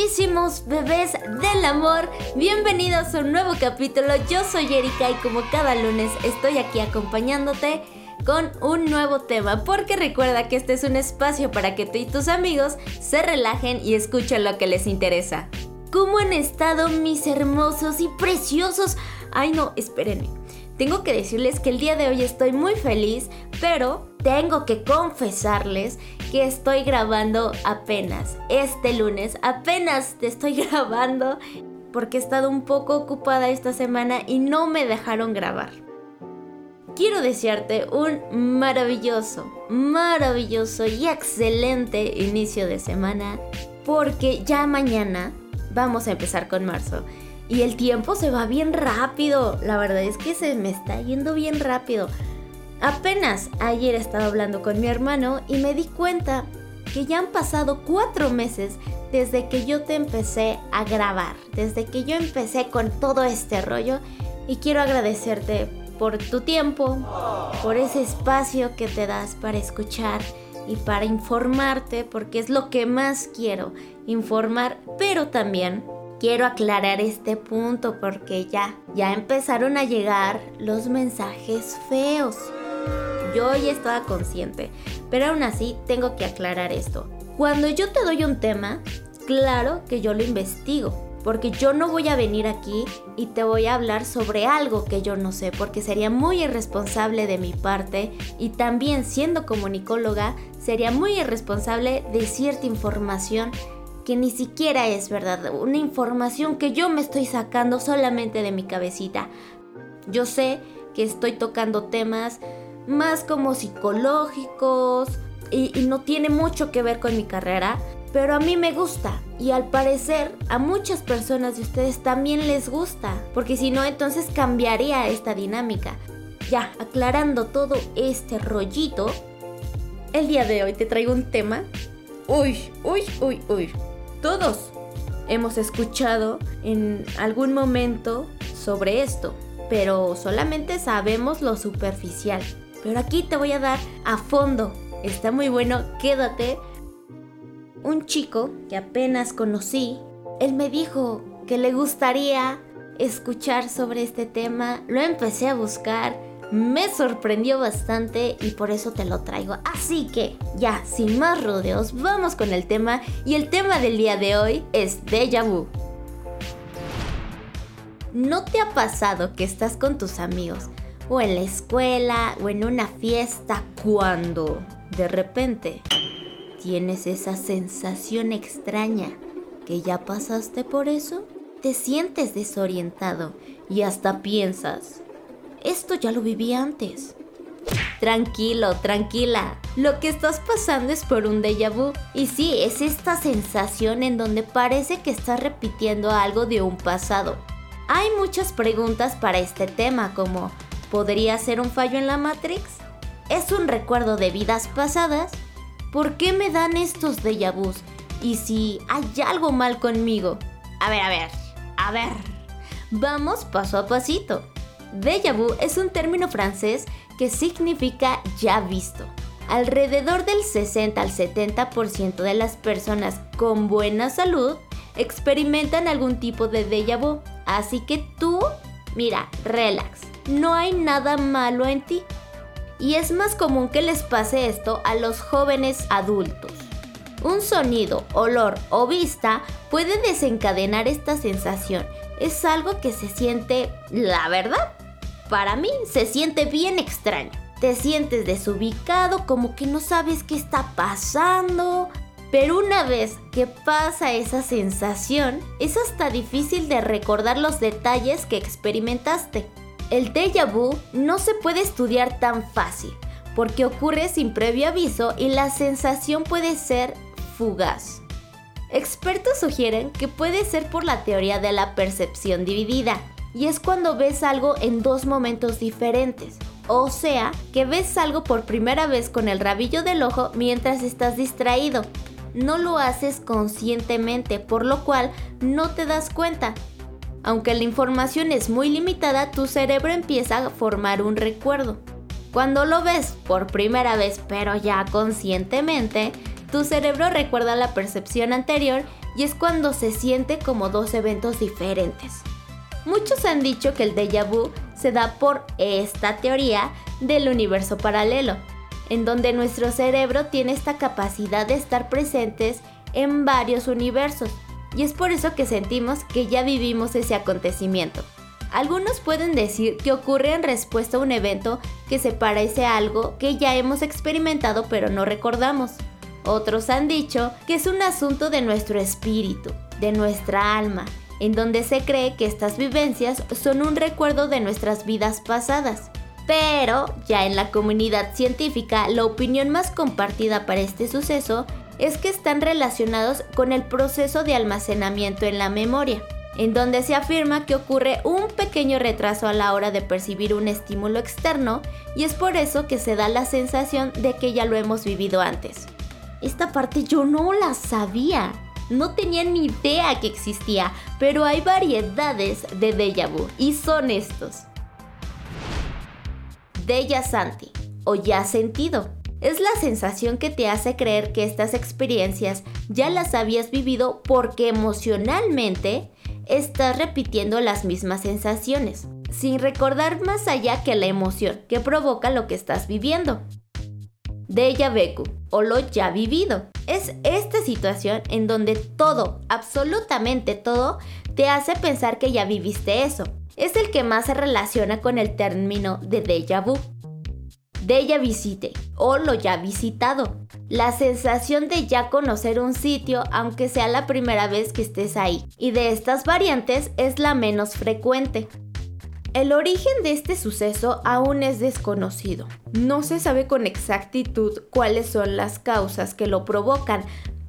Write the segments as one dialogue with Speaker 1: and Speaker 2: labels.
Speaker 1: preciosísimos bebés del amor, bienvenidos a un nuevo capítulo. Yo soy Erika y como cada lunes estoy aquí acompañándote con un nuevo tema, porque recuerda que este es un espacio para que tú y tus amigos se relajen y escuchen lo que les interesa. ¿Cómo han estado mis hermosos y preciosos? Ay no, espérenme. Tengo que decirles que el día de hoy estoy muy feliz, pero tengo que confesarles que estoy grabando apenas este lunes. Apenas te estoy grabando porque he estado un poco ocupada esta semana y no me dejaron grabar quiero desearte un maravilloso, maravilloso y excelente inicio de semana porque ya mañana vamos a empezar con marzo. Y el tiempo se va bien rápido. La verdad es que se me está yendo bien rápido. Apenas ayer estaba hablando con mi hermano y me di cuenta que ya han pasado cuatro meses desde que yo te empecé a grabar, desde que yo empecé con todo este rollo y quiero agradecerte por tu tiempo, por ese espacio que te das para escuchar y para informarte, porque es lo que más quiero, informar, pero también quiero aclarar este punto porque ya, ya empezaron a llegar los mensajes feos. Yo ya estaba consciente, pero aún así tengo que aclarar esto. Cuando yo te doy un tema, claro que yo lo investigo porque yo no voy a venir aquí y te voy a hablar sobre algo que yo no sé, porque sería muy irresponsable de mi parte y también siendo comunicóloga sería muy irresponsable de cierta información que ni siquiera es verdad, una información que yo me estoy sacando solamente de mi cabecita. Yo sé que estoy tocando temas más como psicológicos y, no tiene mucho que ver con mi carrera, pero a mí me gusta y al parecer a muchas personas de ustedes también les gusta, porque si no entonces cambiaría esta dinámica. Ya, aclarando todo este rollito, el día de hoy te traigo un tema. Uy, uy, uy, uy. Todos hemos escuchado en algún momento sobre esto, pero solamente sabemos lo superficial. Pero aquí te voy a dar a fondo. Está muy bueno, quédate un chico que apenas conocí, él me dijo que le gustaría escuchar sobre este tema, lo empecé a buscar, me sorprendió bastante y por eso te lo traigo. Así que ya, sin más rodeos, vamos con el tema y el tema del día de hoy es déjà vu. ¿No te ha pasado que estás con tus amigos o en la escuela o en una fiesta cuando de repente ¿Tienes esa sensación extraña que ya pasaste por eso? Te sientes desorientado y hasta piensas, esto ya lo viví antes. Tranquilo, tranquila. Lo que estás pasando es por un déjà vu. Y sí, es esta sensación en donde parece que estás repitiendo algo de un pasado. Hay muchas preguntas para este tema como ¿podría ser un fallo en la Matrix? ¿Es un recuerdo de vidas pasadas? ¿Por qué me dan estos déjà vus? Y si hay algo mal conmigo. A ver, a ver, a ver. Vamos paso a pasito. Déjà vu es un término francés que significa ya visto. Alrededor del 60 al 70% de las personas con buena salud experimentan algún tipo de déjà vu. Así que tú, mira, relax. No hay nada malo en ti y es más común que les pase esto a los jóvenes adultos. Un sonido, olor o vista puede desencadenar esta sensación. Es algo que se siente, la verdad, para mí se siente bien extraño. Te sientes desubicado, como que no sabes qué está pasando. Pero una vez que pasa esa sensación, es hasta difícil de recordar los detalles que experimentaste. El déjà vu no se puede estudiar tan fácil porque ocurre sin previo aviso y la sensación puede ser fugaz. Expertos sugieren que puede ser por la teoría de la percepción dividida, y es cuando ves algo en dos momentos diferentes. O sea, que ves algo por primera vez con el rabillo del ojo mientras estás distraído. No lo haces conscientemente, por lo cual no te das cuenta, aunque la información es muy limitada, tu cerebro empieza a formar un recuerdo. Cuando lo ves por primera vez, pero ya conscientemente, tu cerebro recuerda la percepción anterior y es cuando se siente como dos eventos diferentes. Muchos han dicho que el déjà vu se da por esta teoría del universo paralelo, en donde nuestro cerebro tiene esta capacidad de estar presentes en varios universos, y es por eso que sentimos que ya vivimos ese acontecimiento. Algunos pueden decir que ocurre en respuesta a un evento que se parece a algo que ya hemos experimentado pero no recordamos. Otros han dicho que es un asunto de nuestro espíritu, de nuestra alma, en donde se cree que estas vivencias son un recuerdo de nuestras vidas pasadas. Pero ya en la comunidad científica, la opinión más compartida para este suceso es que están relacionados con el proceso de almacenamiento en la memoria, en donde se afirma que ocurre un pequeño retraso a la hora de percibir un estímulo externo y es por eso que se da la sensación de que ya lo hemos vivido antes. Esta parte yo no la sabía. No tenía ni idea que existía, pero hay variedades de déjà vu y son estos. Déjà Santi o ya sentido. Es la sensación que te hace creer que estas experiencias ya las habías vivido porque emocionalmente estás repitiendo las mismas sensaciones, sin recordar más allá que la emoción que provoca lo que estás viviendo. Deja Beku o lo ya vivido. Es esta situación en donde todo, absolutamente todo, te hace pensar que ya viviste eso. Es el que más se relaciona con el término de déjà vu. Deja visite o lo ya visitado. La sensación de ya conocer un sitio aunque sea la primera vez que estés ahí. Y de estas variantes es la menos frecuente. El origen de este suceso aún es desconocido. No se sabe con exactitud cuáles son las causas que lo provocan,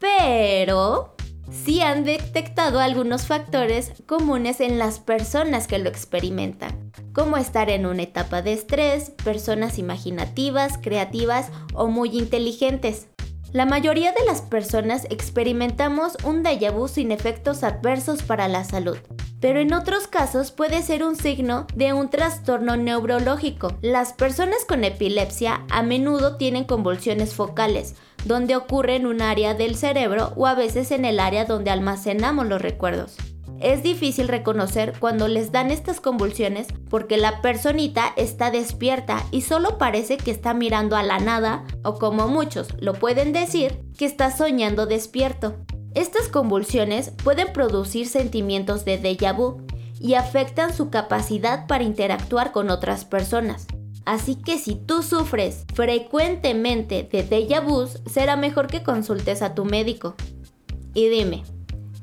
Speaker 1: pero sí han detectado algunos factores comunes en las personas que lo experimentan, como estar en una etapa de estrés, personas imaginativas, creativas o muy inteligentes. La mayoría de las personas experimentamos un déjà vu sin efectos adversos para la salud, pero en otros casos puede ser un signo de un trastorno neurológico. Las personas con epilepsia a menudo tienen convulsiones focales, donde ocurre en un área del cerebro o a veces en el área donde almacenamos los recuerdos. Es difícil reconocer cuando les dan estas convulsiones porque la personita está despierta y solo parece que está mirando a la nada o como muchos lo pueden decir, que está soñando despierto. Estas convulsiones pueden producir sentimientos de déjà vu y afectan su capacidad para interactuar con otras personas. Así que si tú sufres frecuentemente de déjà vu, será mejor que consultes a tu médico. Y dime,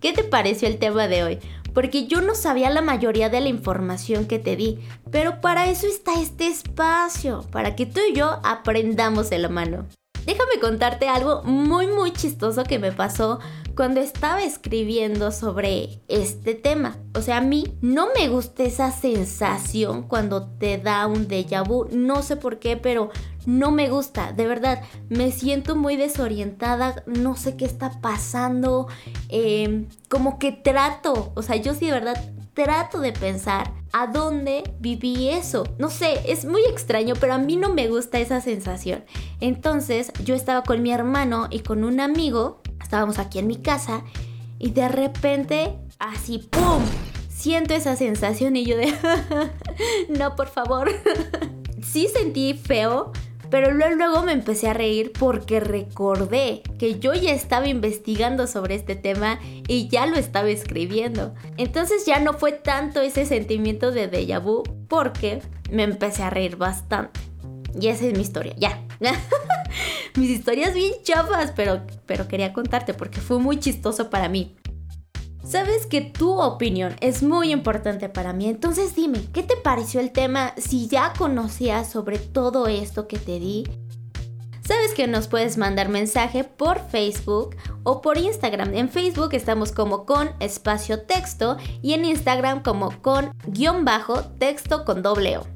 Speaker 1: ¿qué te pareció el tema de hoy? Porque yo no sabía la mayoría de la información que te di, pero para eso está este espacio, para que tú y yo aprendamos de la mano. Déjame contarte algo muy muy chistoso que me pasó cuando estaba escribiendo sobre este tema. O sea, a mí no me gusta esa sensación cuando te da un déjà vu. No sé por qué, pero no me gusta. De verdad, me siento muy desorientada. No sé qué está pasando. Em, como que trato. O sea, yo sí de verdad trato de pensar a dónde viví eso. No sé, es muy extraño, pero a mí no me gusta esa sensación. Entonces yo estaba con mi hermano y con un amigo estábamos aquí en mi casa y de repente, así, ¡pum! Siento esa sensación y yo de, no, por favor. sí sentí feo, pero luego me empecé a reír porque recordé que yo ya estaba investigando sobre este tema y ya lo estaba escribiendo. Entonces ya no fue tanto ese sentimiento de déjà vu porque me empecé a reír bastante. Y esa es mi historia, ya. Mis historias bien chafas, pero, pero quería contarte porque fue muy chistoso para mí. Sabes que tu opinión es muy importante para mí, entonces dime, ¿qué te pareció el tema? Si ya conocías sobre todo esto que te di, Sabes que nos puedes mandar mensaje por Facebook o por Instagram. En Facebook estamos como con espacio texto y en Instagram como con guion bajo texto con doble O.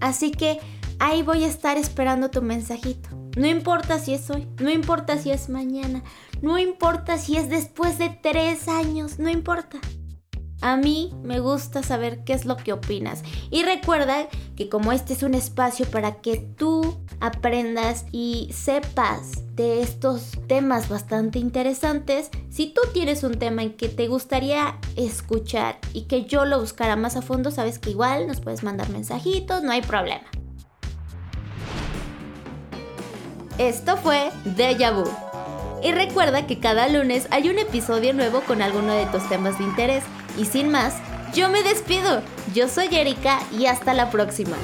Speaker 1: Así que ahí voy a estar esperando tu mensajito. No importa si es hoy, no importa si es mañana, no importa si es después de tres años, no importa. A mí me gusta saber qué es lo que opinas. Y recuerda que como este es un espacio para que tú aprendas y sepas de estos temas bastante interesantes, si tú tienes un tema en que te gustaría escuchar y que yo lo buscara más a fondo, sabes que igual nos puedes mandar mensajitos, no hay problema. Esto fue Deja Vu. Y recuerda que cada lunes hay un episodio nuevo con alguno de tus temas de interés. Y sin más, yo me despido. Yo soy Erika y hasta la próxima.